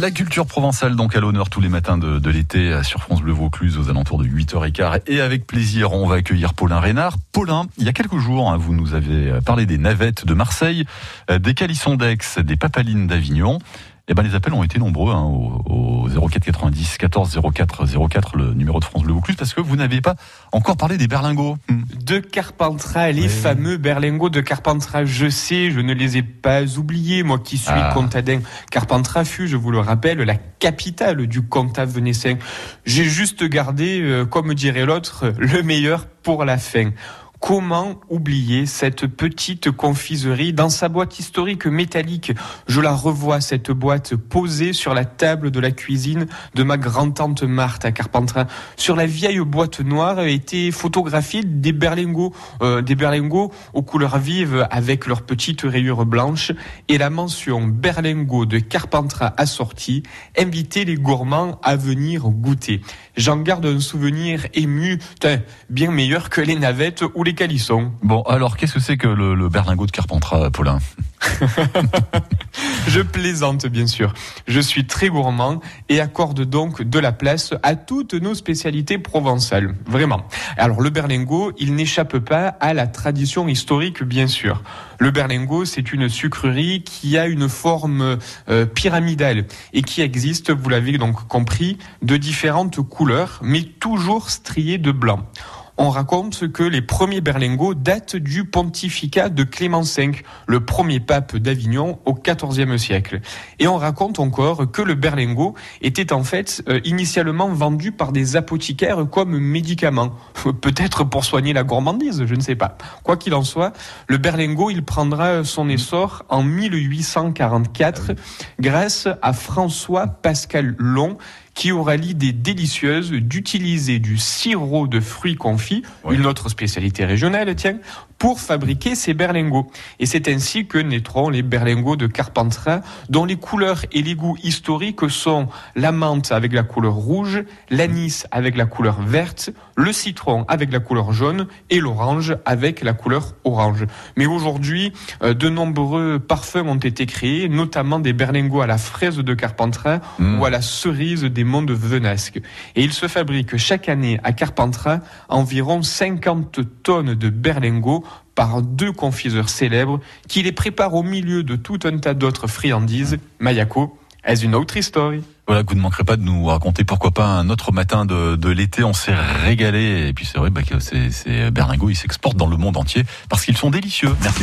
La culture provençale donc à l'honneur tous les matins de, l'été sur France Bleu Vaucluse aux alentours de 8h15 et avec plaisir on va accueillir Paulin Reynard. Paulin, il y a quelques jours hein, vous nous avez parlé des navettes de Marseille, euh, des calissons d'Aix, des papalines d'Avignon. Eh ben, les appels ont été nombreux hein, au, au 04 90 14 04 04, le numéro de France Bleu Vaucluse, parce que vous n'avez pas encore parlé des berlingots. Hmm. De Carpentras, les oui. fameux berlingots de Carpentras. Je sais, je ne les ai pas oubliés, moi qui suis ah. comtadin. Carpentras fut, je vous le rappelle, la capitale du comtat venessin. J'ai juste gardé, euh, comme dirait l'autre, le meilleur pour la fin. Comment oublier cette petite confiserie dans sa boîte historique métallique? Je la revois, cette boîte posée sur la table de la cuisine de ma grand-tante Marthe à Carpentras. Sur la vieille boîte noire étaient photographiés des berlingots, euh, des berlingots aux couleurs vives avec leurs petites rayures blanches et la mention berlingot de Carpentras assortie invitait les gourmands à venir goûter. J'en garde un souvenir ému, bien meilleur que les navettes ou les calissons. Bon, alors qu'est-ce que c'est que le, le berlingot de Carpentras, Paulin Je plaisante bien sûr. Je suis très gourmand et accorde donc de la place à toutes nos spécialités provençales. Vraiment. Alors le berlingot, il n'échappe pas à la tradition historique bien sûr. Le berlingot, c'est une sucrerie qui a une forme euh, pyramidale et qui existe, vous l'avez donc compris, de différentes couleurs, mais toujours striées de blanc on raconte que les premiers berlingots datent du pontificat de Clément V, le premier pape d'Avignon au XIVe siècle. Et on raconte encore que le berlingot était en fait euh, initialement vendu par des apothicaires comme médicament, peut-être pour soigner la gourmandise, je ne sais pas. Quoi qu'il en soit, le berlingot, il prendra son essor en 1844 grâce à François Pascal Long qui aura l'idée délicieuse d'utiliser du sirop de fruits confits, oui. une autre spécialité régionale, tiens, pour fabriquer ces berlingots. Et c'est ainsi que naîtront les berlingots de Carpentras, dont les couleurs et les goûts historiques sont la menthe avec la couleur rouge, l'anis avec la couleur verte, le citron avec la couleur jaune et l'orange avec la couleur orange. Mais aujourd'hui, de nombreux parfums ont été créés, notamment des berlingots à la fraise de Carpentras mmh. ou à la cerise des monts de Venasque. Et il se fabrique chaque année à Carpentras environ 50 tonnes de berlingots par deux confiseurs célèbres qui les préparent au milieu de tout un tas d'autres friandises. Mayako est une autre histoire. Voilà, vous ne manquerez pas de nous raconter pourquoi pas un autre matin de, de l'été. On s'est régalé et puis c'est vrai bah, que ces, ces berlingots ils s'exportent dans le monde entier parce qu'ils sont délicieux. Merci.